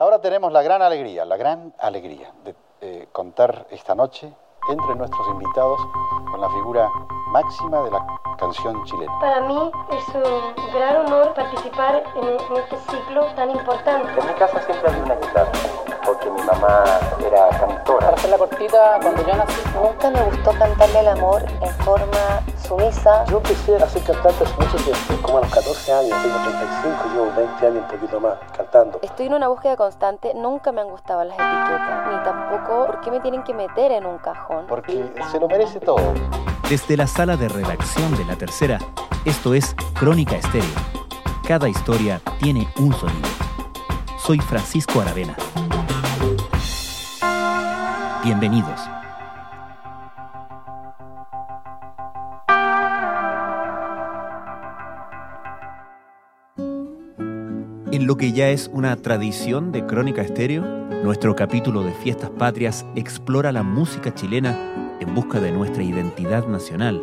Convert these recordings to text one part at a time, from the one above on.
Ahora tenemos la gran alegría, la gran alegría de eh, contar esta noche entre nuestros invitados con la figura máxima de la canción chilena. Para mí es un gran honor participar en, este ciclo tan importante. En mi casa siempre había una guitarra, porque mi mamá era cantora. Para hacer la cortita, cuando yo nací, nunca me gustó cantarle el amor en forma sumisa. Yo empecé a ser cantante hace mucho tiempo, como a los 14 años, tengo 35, llevo 20 años, un poquito más, cantando. Estoy en una búsqueda constante, nunca me han gustado las etiquetas, ni tampoco por qué me tienen que meter en un cajón. Porque se lo merece todo. Desde la sala de redacción de La Tercera, esto es Crónica Estéreo. Cada historia tiene un sonido. Soy Francisco Aravena. Bienvenidos. En lo que ya es una tradición de Crónica Estéreo, nuestro capítulo de Fiestas Patrias explora la música chilena en busca de nuestra identidad nacional.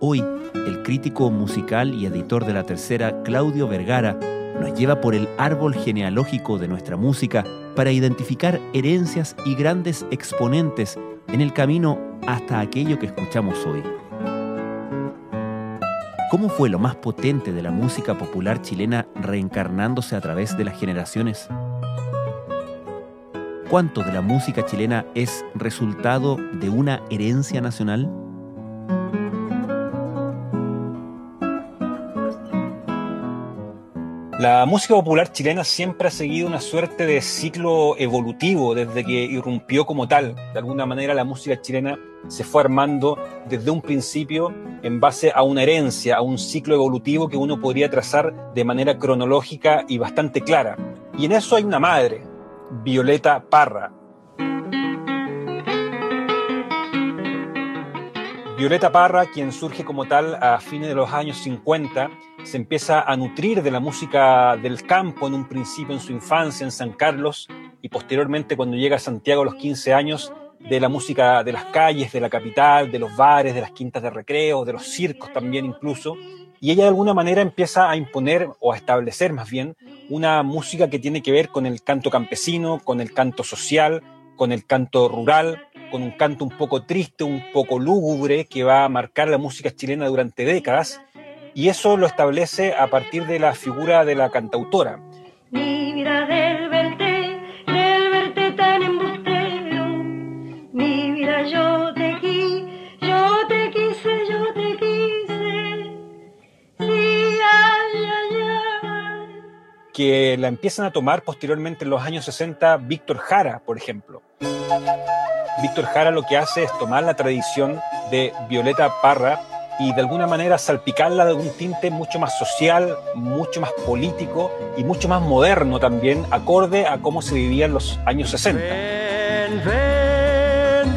Hoy, el crítico musical y editor de la tercera, Claudio Vergara, nos lleva por el árbol genealógico de nuestra música para identificar herencias y grandes exponentes en el camino hasta aquello que escuchamos hoy. ¿Cómo fue lo más potente de la música popular chilena reencarnándose a través de las generaciones? ¿Cuánto de la música chilena es resultado de una herencia nacional? La música popular chilena siempre ha seguido una suerte de ciclo evolutivo desde que irrumpió como tal. De alguna manera la música chilena se fue armando desde un principio en base a una herencia, a un ciclo evolutivo que uno podría trazar de manera cronológica y bastante clara. Y en eso hay una madre, Violeta Parra, Violeta Parra, quien surge como tal a fines de los años 50, se empieza a nutrir de la música del campo en un principio en su infancia en San Carlos y posteriormente cuando llega a Santiago a los 15 años de la música de las calles, de la capital, de los bares, de las quintas de recreo, de los circos también incluso. Y ella de alguna manera empieza a imponer o a establecer más bien una música que tiene que ver con el canto campesino, con el canto social, con el canto rural, con un canto un poco triste, un poco lúgubre, que va a marcar la música chilena durante décadas, y eso lo establece a partir de la figura de la cantautora. Del verte, del verte tan embustero, mi vida yo te quise, yo te quise, yo te quise, sí, ay, ay, ay. Que la empiezan a tomar posteriormente en los años 60 Víctor Jara, por ejemplo. Víctor Jara lo que hace es tomar la tradición de Violeta Parra y de alguna manera salpicarla de un tinte mucho más social, mucho más político y mucho más moderno también, acorde a cómo se vivía en los años 60. Ven, ven,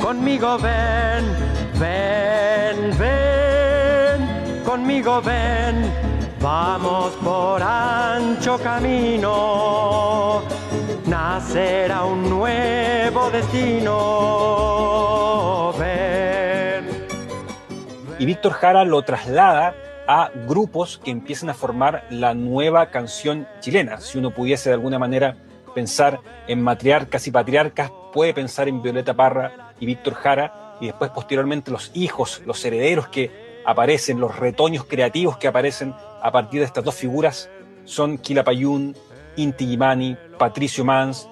conmigo ven, ven, ven, conmigo ven, vamos por ancho camino nacerá un nuevo destino. Y Víctor Jara lo traslada a grupos que empiezan a formar la nueva canción chilena. Si uno pudiese de alguna manera pensar en matriarcas y patriarcas, puede pensar en Violeta Parra y Víctor Jara, y después posteriormente los hijos, los herederos que aparecen, los retoños creativos que aparecen a partir de estas dos figuras son Quilapayún, Inti Gimani, Patricio Mans,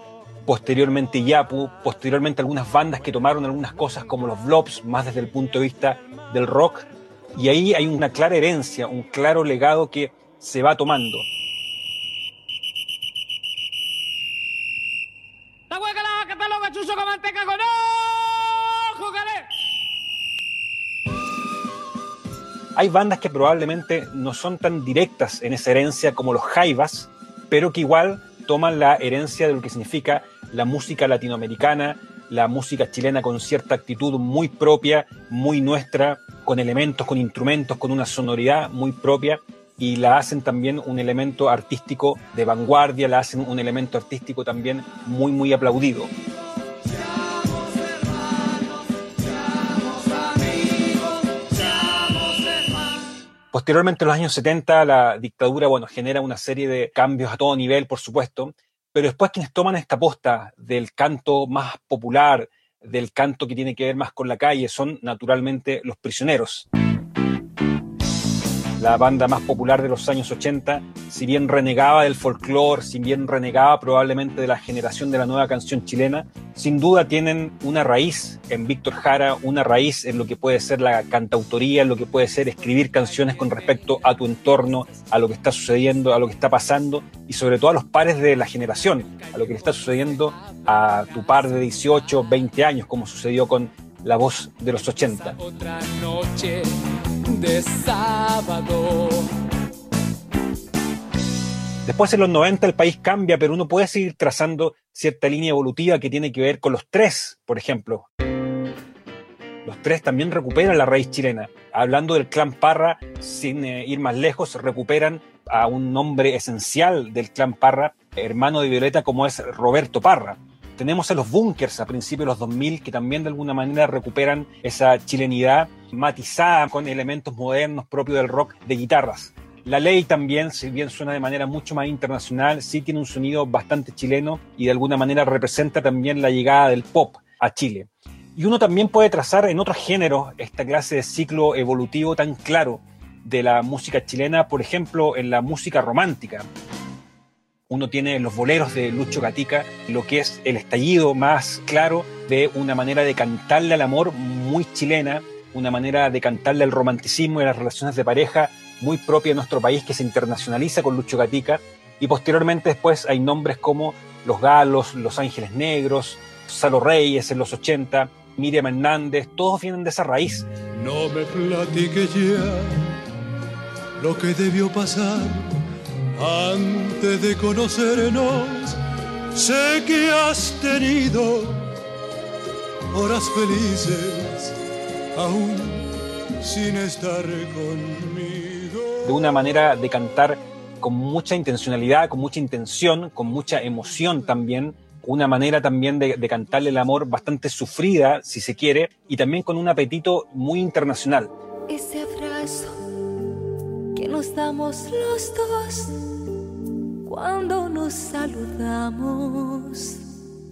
posteriormente Yapu, posteriormente algunas bandas que tomaron algunas cosas como los Blobs, más desde el punto de vista del rock, y ahí hay una clara herencia, un claro legado que se va tomando. Hay bandas que probablemente no son tan directas en esa herencia como los Jaivas, pero que igual toman la herencia de lo que significa la música latinoamericana, la música chilena con cierta actitud muy propia, muy nuestra, con elementos, con instrumentos, con una sonoridad muy propia y la hacen también un elemento artístico de vanguardia, la hacen un elemento artístico también muy, muy aplaudido. posteriormente, en los años 70, la dictadura, bueno, genera una serie de cambios a todo nivel, por supuesto, pero después quienes toman esta posta del canto más popular, del canto que tiene que ver más con la calle, son naturalmente los prisioneros la banda más popular de los años 80, si bien renegaba del folclore, si bien renegaba probablemente de la generación de la nueva canción chilena, sin duda tienen una raíz en Víctor Jara, una raíz en lo que puede ser la cantautoría, en lo que puede ser escribir canciones con respecto a tu entorno, a lo que está sucediendo, a lo que está pasando y sobre todo a los pares de la generación, a lo que le está sucediendo a tu par de 18, 20 años, como sucedió con la voz de los 80. Otra noche Después en los 90 el país cambia, pero uno puede seguir trazando cierta línea evolutiva que tiene que ver con los tres, por ejemplo. Los tres también recuperan la raíz chilena. Hablando del clan Parra, sin eh, ir más lejos, recuperan a un nombre esencial del clan Parra, hermano de Violeta, como es Roberto Parra. Tenemos a los bunkers a principios de los 2000 que también de alguna manera recuperan esa chilenidad matizada con elementos modernos propios del rock de guitarras. La ley también, si bien suena de manera mucho más internacional, sí tiene un sonido bastante chileno y de alguna manera representa también la llegada del pop a Chile. Y uno también puede trazar en otros géneros esta clase de ciclo evolutivo tan claro de la música chilena, por ejemplo, en la música romántica uno tiene los boleros de Lucho Gatica, lo que es el estallido más claro de una manera de cantarle al amor muy chilena, una manera de cantarle al romanticismo y las relaciones de pareja muy propia de nuestro país que se internacionaliza con Lucho Gatica. Y posteriormente después hay nombres como Los Galos, Los Ángeles Negros, Salo Reyes en los 80, Miriam Hernández, todos vienen de esa raíz. No me platique ya lo que debió pasar antes de conocernos, sé que has tenido horas felices, aún sin estar conmigo. De una manera de cantar con mucha intencionalidad, con mucha intención, con mucha emoción también, una manera también de, de, cantarle el amor bastante sufrida, si se quiere, y también con un apetito muy internacional. Ese abrazo que nos damos los dos cuando nos saludamos.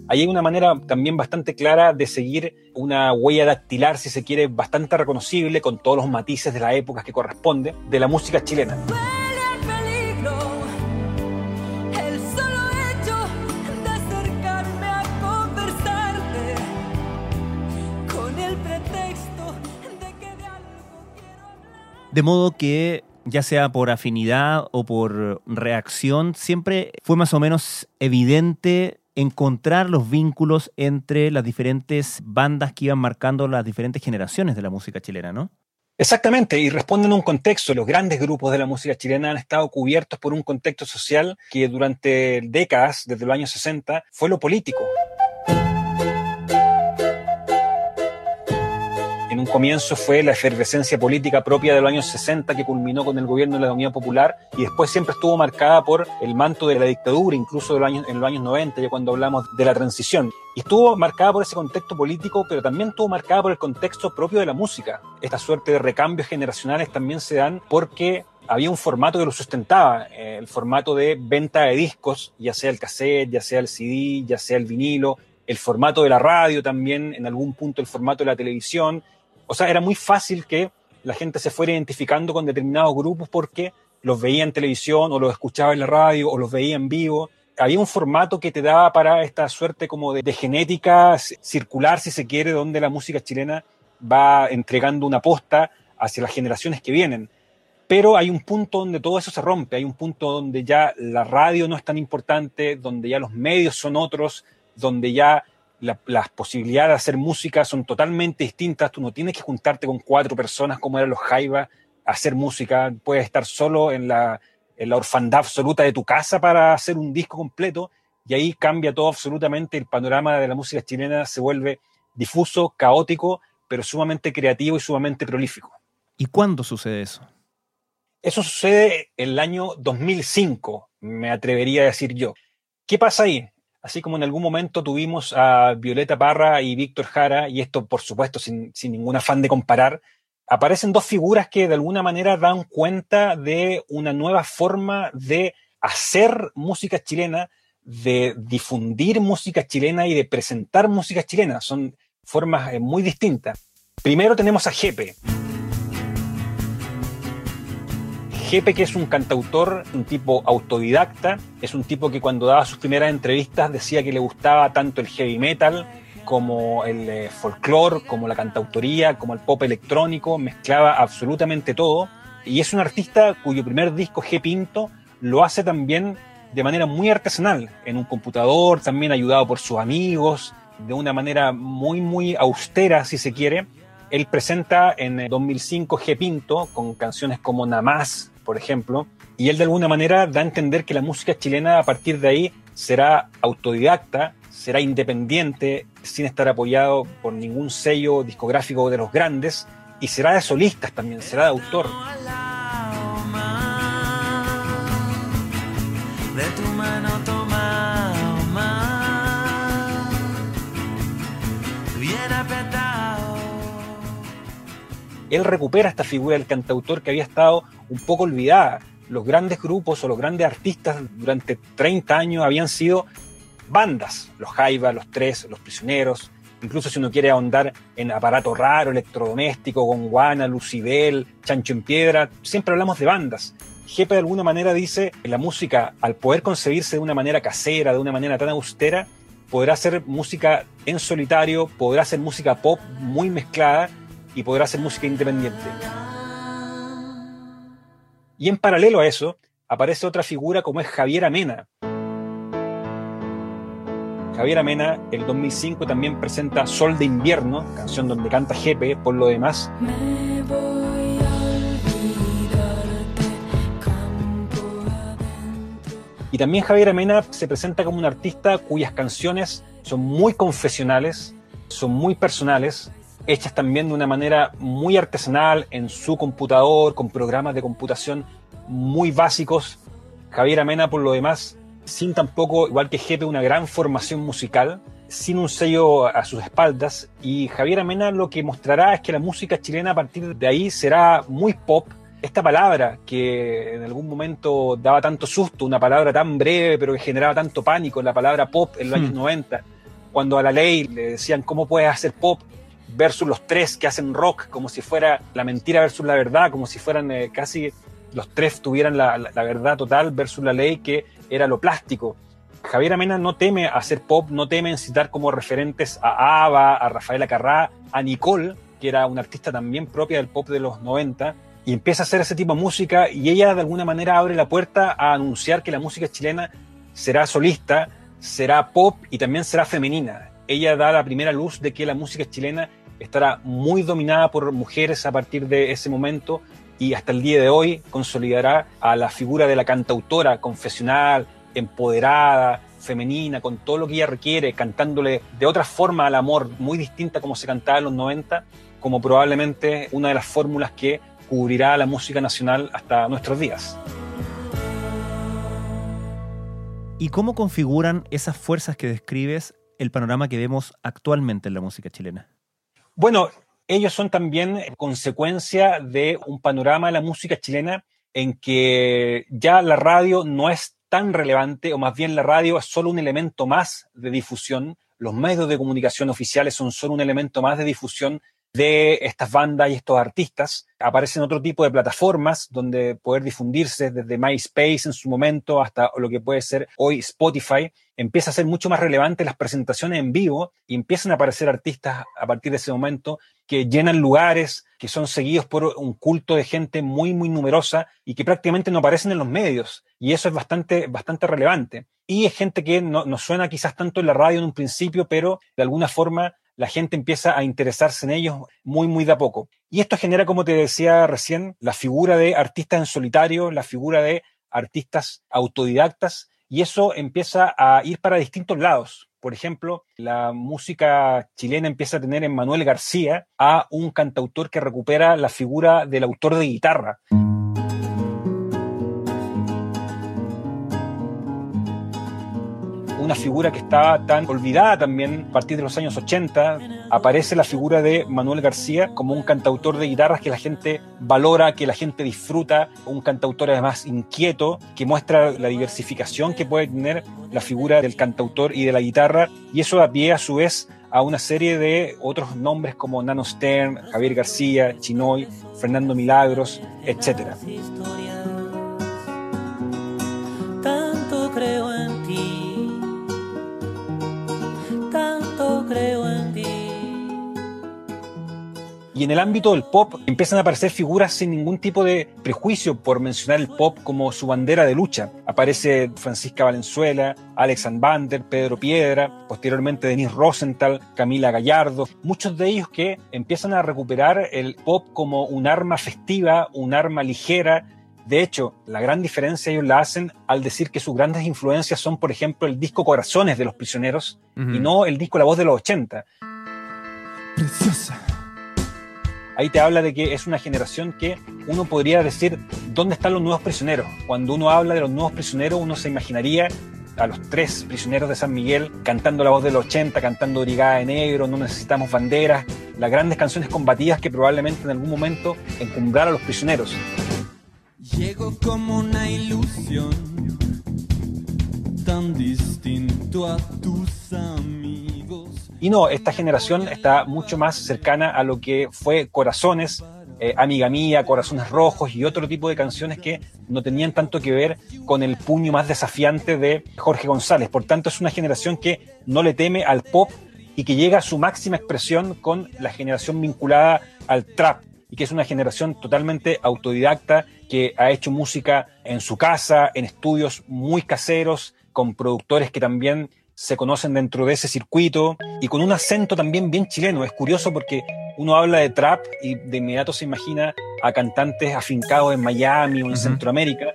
Hay una manera también bastante clara de seguir una huella dactilar, si se quiere, bastante reconocible, con todos los matices de la época que corresponde, de la música chilena. De modo que ya sea por afinidad o por reacción, siempre fue más o menos evidente encontrar los vínculos entre las diferentes bandas que iban marcando las diferentes generaciones de la música chilena, ¿no? Exactamente, y responden a un contexto. Los grandes grupos de la música chilena han estado cubiertos por un contexto social que durante décadas, desde los años 60, fue lo político. Comienzo fue la efervescencia política propia de los años 60 que culminó con el gobierno de la Unión Popular y después siempre estuvo marcada por el manto de la dictadura, incluso en los años 90, ya cuando hablamos de la transición. Y estuvo marcada por ese contexto político, pero también estuvo marcada por el contexto propio de la música. Esta suerte de recambios generacionales también se dan porque había un formato que lo sustentaba, eh, el formato de venta de discos, ya sea el cassette, ya sea el CD, ya sea el vinilo, el formato de la radio también, en algún punto el formato de la televisión, o sea, era muy fácil que la gente se fuera identificando con determinados grupos porque los veía en televisión o los escuchaba en la radio o los veía en vivo. Había un formato que te daba para esta suerte como de, genética circular, si se quiere, donde la música chilena va entregando una posta hacia las generaciones que vienen. Pero hay un punto donde todo eso se rompe, hay un punto donde ya la radio no es tan importante, donde ya los medios son otros, donde ya las posibilidades de hacer música son totalmente distintas. Tú no tienes que juntarte con cuatro personas como eran los Jaiba a hacer música. Puedes estar solo en la, en la orfandad absoluta de tu casa para hacer un disco completo y ahí cambia todo absolutamente. El panorama de la música chilena se vuelve difuso, caótico, pero sumamente creativo y sumamente prolífico. ¿Y cuándo sucede eso? Eso sucede en el año 2005, me atrevería a decir yo. ¿Qué pasa ahí? Así como en algún momento tuvimos a Violeta Parra y Víctor Jara, y esto por supuesto sin, ningún afán de comparar, aparecen dos figuras que de alguna manera dan cuenta de una nueva forma de hacer música chilena, de difundir música chilena y de presentar música chilena. Son formas eh, muy distintas. Primero tenemos a Jepe. Jepe, que es un cantautor, un tipo autodidacta, es un tipo que cuando daba sus primeras entrevistas decía que le gustaba tanto el heavy metal como el eh, folclore, como la cantautoría, como el pop electrónico, mezclaba absolutamente todo. Y es un artista cuyo primer disco, G Pinto, lo hace también de manera muy artesanal, en un computador, también ayudado por sus amigos, de una manera muy, muy austera, si se quiere. Él presenta en 2005 G Pinto, con canciones como Namás, por ejemplo, y él de alguna manera da a entender que la música chilena a partir de ahí será autodidacta, será independiente, sin estar apoyado por ningún sello discográfico de los grandes, y será de solistas también, será de autor. Él recupera esta figura del cantautor que había estado un poco olvidada. Los grandes grupos o los grandes artistas durante 30 años habían sido bandas, los Jaiba, los Tres, los Prisioneros, incluso si uno quiere ahondar en aparato raro, electrodoméstico, Gonguana, Lucibel, Chancho en Piedra, siempre hablamos de bandas. Jepe de alguna manera dice que la música, al poder concebirse de una manera casera, de una manera tan austera, podrá ser música en solitario, podrá ser música pop muy mezclada y podrá ser música independiente. Y en paralelo a eso, aparece otra figura como es Javier Amena. Javier Amena, el 2005 también presenta Sol de Invierno, canción donde canta Jepe, por lo demás. Y también Javier Amena se presenta como un artista cuyas canciones son muy confesionales, son muy personales, hechas también de una manera muy artesanal en su computador, con programas de computación muy básicos. Javier Amena, por lo demás, sin tampoco, igual que Jepe, una gran formación musical, sin un sello a sus espaldas. Y Javier Amena lo que mostrará es que la música chilena a partir de ahí será muy pop, esta palabra que en algún momento daba tanto susto, una palabra tan breve pero que generaba tanto pánico, la palabra pop en los años 90, cuando a la ley le decían cómo puedes hacer pop versus los tres que hacen rock, como si fuera la mentira versus la verdad, como si fueran eh, casi los tres tuvieran la, la, verdad total versus la ley que era lo plástico. Javier Amena no teme hacer pop, no teme citar como referentes a Ava, a Rafaela Carrá, a Nicole, que era una artista también propia del pop de los 90, y empieza a hacer ese tipo de música y ella de alguna manera abre la puerta a anunciar que la música chilena será solista, será pop y también será femenina. Ella da la primera luz de que la música chilena estará muy dominada por mujeres a partir de ese momento y hasta el día de hoy consolidará a la figura de la cantautora confesional, empoderada, femenina, con todo lo que ella requiere, cantándole de otra forma al amor, muy distinta como se cantaba en los 90, como probablemente una de las fórmulas que cubrirá la música nacional hasta nuestros días. ¿Y cómo configuran esas fuerzas que describes el panorama que vemos actualmente en la música chilena? Bueno, ellos son también consecuencia de un panorama de la música chilena en que ya la radio no es tan relevante, o más bien la radio es solo un elemento más de difusión, los medios de comunicación oficiales son solo un elemento más de difusión de estas bandas y estos artistas. Aparecen otro tipo de plataformas donde poder difundirse desde MySpace en su momento hasta lo que puede ser hoy Spotify. Empieza a ser mucho más relevante las presentaciones en vivo y empiezan a aparecer artistas a partir de ese momento que llenan lugares, que son seguidos por un culto de gente muy, muy numerosa y que prácticamente no aparecen en los medios. Y eso es bastante, bastante relevante. Y es gente que no, no suena quizás tanto en la radio en un principio, pero de alguna forma la gente empieza a interesarse en ellos muy, muy de a poco. Y esto genera, como te decía recién, la figura de artistas en solitario, la figura de artistas autodidactas, y eso empieza a ir para distintos lados. Por ejemplo, la música chilena empieza a tener en Manuel García a un cantautor que recupera la figura del autor de guitarra. Una figura que estaba tan olvidada también a partir de los años 80. Aparece la figura de Manuel García como un cantautor de guitarras que la gente valora, que la gente disfruta, un cantautor además inquieto, que muestra la diversificación que puede tener la figura del cantautor y de la guitarra, y eso da pie a su vez a una serie de otros nombres como Nano Stern, Javier García, Chinoy, Fernando Milagros, etcétera. Y en el ámbito del pop empiezan a aparecer figuras sin ningún tipo de prejuicio por mencionar el pop como su bandera de lucha. Aparece Francisca Valenzuela, Alex Bander, Pedro Piedra, posteriormente Denise Rosenthal, Camila Gallardo, muchos de ellos que empiezan a recuperar el pop como un arma festiva, un arma ligera. De hecho, la gran diferencia ellos la hacen al decir que sus grandes influencias son, por ejemplo, el disco Corazones de los Prisioneros y no el disco La Voz de los 80. Preciosa. Ahí te habla de que es una generación que uno podría decir, ¿dónde están los nuevos prisioneros? Cuando uno habla de los nuevos prisioneros, uno se imaginaría a los tres prisioneros de San Miguel cantando la voz del 80, cantando Brigada de Negro, No Necesitamos Banderas, las grandes canciones combativas que probablemente en algún momento encumbraron a los prisioneros. Llego como una ilusión, tan distinto a tus amigos. Y no, esta generación está mucho más cercana a lo que fue Corazones, eh, Amiga Mía, Corazones Rojos y otro tipo de canciones que no tenían tanto que ver con el puño más desafiante de Jorge González. Por tanto, es una generación que no le teme al pop y que llega a su máxima expresión con la generación vinculada al trap y que es una generación totalmente autodidacta que ha hecho música en su casa, en estudios muy caseros, con productores que también se conocen dentro de ese circuito y con un acento también bien chileno. Es curioso porque uno habla de trap y de inmediato se imagina a cantantes afincados en Miami o en Centroamérica,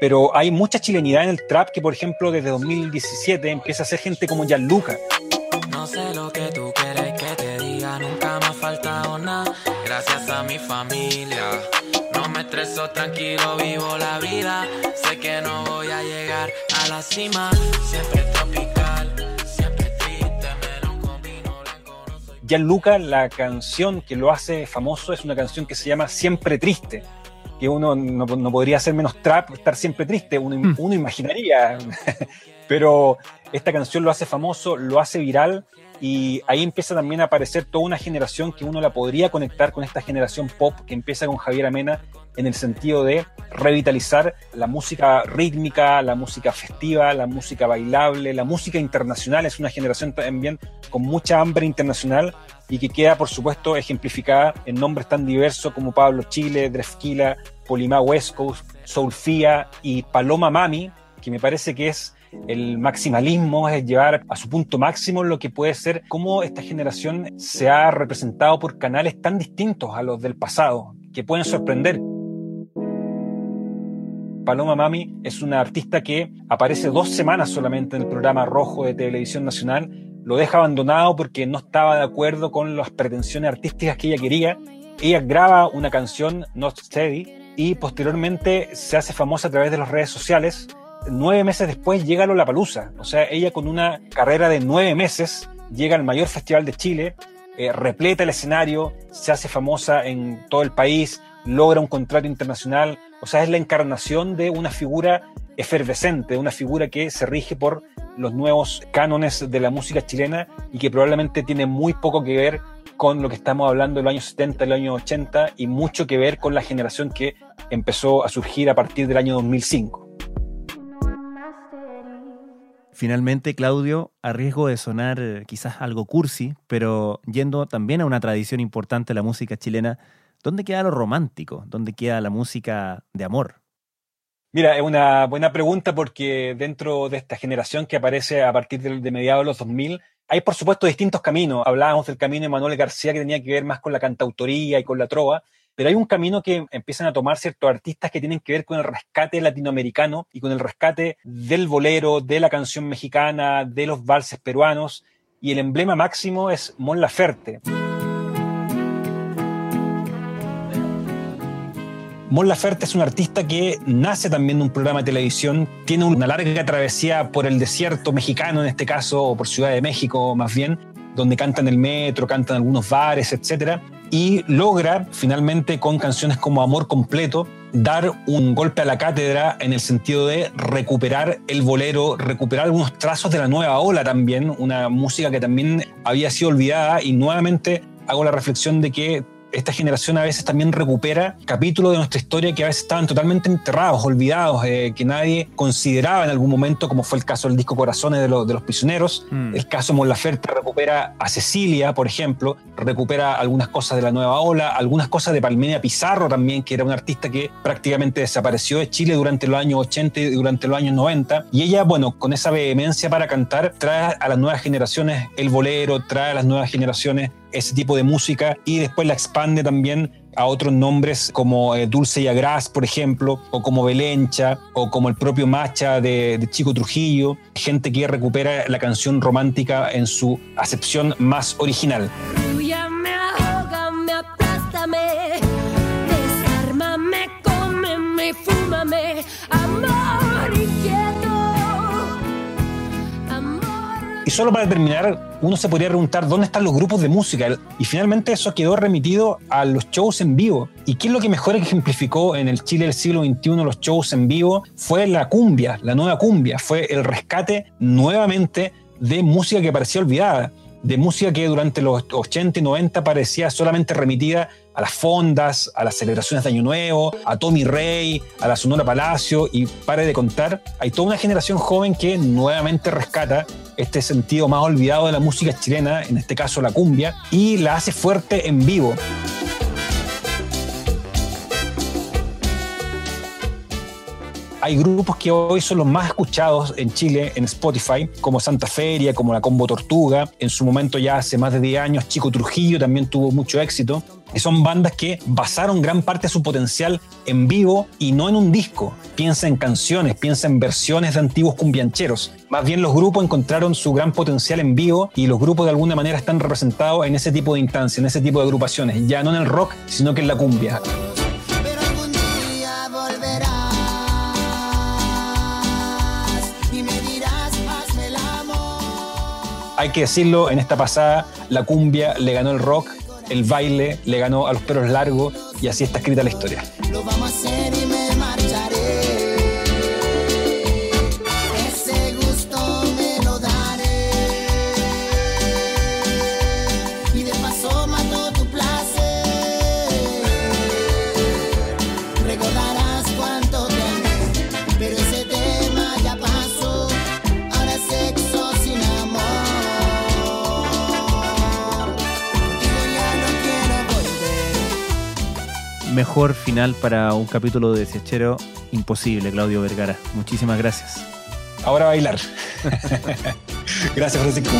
pero hay mucha chilenidad en el trap que, por ejemplo, desde 2017 empieza a ser gente como Gianluca. No sé lo que tú quieres que te diga, nunca me ha faltado nada, gracias a mi familia. No me estreso, tranquilo, vivo la vida. Sé que no voy a llegar a la cima, siempre tropical, Gianluca, la canción que lo hace famoso es una canción que se llama Siempre Triste, que uno no, no podría ser menos trap, estar siempre triste, uno, uno imaginaría, pero esta canción lo hace famoso, lo hace viral y ahí empieza también a aparecer toda una generación que uno la podría conectar con esta generación pop que empieza con Javier Amena en el sentido de revitalizar la música rítmica, la música festiva, la música bailable, la música internacional. Es una generación también con mucha hambre internacional y que queda, por supuesto, ejemplificada en nombres tan diversos como Pablo Chile, Drefkila, Polimá West Coast, y Paloma Mami, que me parece que es el maximalismo, es llevar a su punto máximo lo que puede ser cómo esta generación se ha representado por canales tan distintos a los del pasado, que pueden sorprender. Paloma Mami es una artista que aparece dos semanas solamente en el programa rojo de Televisión Nacional, lo deja abandonado porque no estaba de acuerdo con las pretensiones artísticas que ella quería. Ella graba una canción, Not Steady, y posteriormente se hace famosa a través de las redes sociales. Nueve meses después llega a Lollapalooza. O sea, ella con una carrera de nueve meses llega al mayor festival de Chile, eh, repleta el escenario, se hace famosa en todo el país, logra un contrato internacional. O sea, es la encarnación de una figura efervescente, de una figura que se rige por los nuevos cánones de la música chilena y que probablemente tiene muy poco que ver con lo que estamos hablando de los años 70, el año 80 y mucho que ver con la generación que empezó a surgir a partir del año 2005. Finalmente, Claudio, a riesgo de sonar eh, quizás algo cursi, pero yendo también a una tradición importante de la música chilena, ¿dónde queda lo romántico? ¿Dónde queda la música de amor? Mira, es una buena pregunta porque dentro de esta generación que aparece a partir de, mediados de los 2000, hay por supuesto distintos caminos. Hablábamos del camino de Manuel García que tenía que ver más con la cantautoría y con la trova, pero hay un camino que empiezan a tomar ciertos artistas que tienen que ver con el rescate latinoamericano y con el rescate del bolero, de la canción mexicana, de los valses peruanos, y el emblema máximo es Mon Laferte. Mon Laferte es un artista que nace también de un programa de televisión, tiene una larga travesía por el desierto mexicano en este caso, o por Ciudad de México más bien, donde canta en el metro, canta en algunos bares, etc. Y logra finalmente con canciones como Amor Completo dar un golpe a la cátedra en el sentido de recuperar el bolero, recuperar algunos trazos de la nueva ola también, una música que también había sido olvidada y nuevamente hago la reflexión de que esta generación a veces también recupera capítulos de nuestra historia que a veces estaban totalmente enterrados, olvidados, eh, que nadie consideraba en algún momento, como fue el caso del disco Corazones de, los- de los Prisioneros. Mm. El caso Mon Laferte recupera a Cecilia, por ejemplo, recupera algunas cosas de la nueva ola, algunas cosas de Palmenia Pizarro también, que era una artista que prácticamente desapareció de Chile durante los años 80 y durante los años 90. Y ella, bueno, con esa vehemencia para cantar, trae a las nuevas generaciones el bolero, trae a las nuevas generaciones ese tipo de música y después la expande también a otros nombres como eh, Dulce y Agras, por ejemplo, o como Belencha, o como el propio Macha de, Chico Trujillo, gente que recupera la canción romántica en su acepción más original. Y solo para terminar, uno se podría preguntar dónde están los grupos de música. Y finalmente eso quedó remitido a los shows en vivo. ¿Y qué es lo que mejor ejemplificó en el Chile del siglo XXI los shows en vivo? Fue la cumbia, la nueva cumbia. Fue el rescate nuevamente de música que parecía olvidada. De música que durante los 80 y 90 parecía solamente remitida a las fondas, a las celebraciones de Año Nuevo, a Tommy Rey, a la Sonora Palacio y pare de contar. Hay toda una generación joven que nuevamente rescata este sentido más olvidado de la música chilena, en este caso la cumbia, y la hace fuerte en vivo. Hay grupos que hoy son los más escuchados en Chile en Spotify, como Santa Feria, como la Combo Tortuga. En su momento, ya hace más de 10 años, Chico Trujillo también tuvo mucho éxito. Y son bandas que basaron gran parte de su potencial en vivo y no en un disco. Piensa en canciones, piensa en versiones de antiguos cumbiancheros. Más bien los grupos encontraron su gran potencial en vivo y los grupos de alguna manera están representados en ese tipo de instancias, en ese tipo de agrupaciones. Ya no en el rock, sino que en la cumbia. Hay que decirlo, en esta pasada la cumbia le ganó el rock, el baile le ganó a los pelos largos y así está escrita la historia. Mejor final para un capítulo de Siechero imposible, Claudio Vergara. Muchísimas gracias. Ahora bailar. Gracias, Francisco.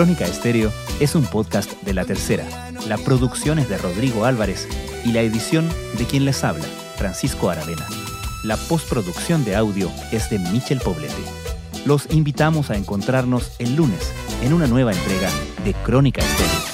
Crónica Estéreo es un podcast de La Tercera. La producción es de Rodrigo Álvarez y la edición de quien les habla, Francisco Aravena. La postproducción de audio es de Michel Poblete. Los invitamos a encontrarnos el lunes en una nueva entrega de Crónica Estéreo.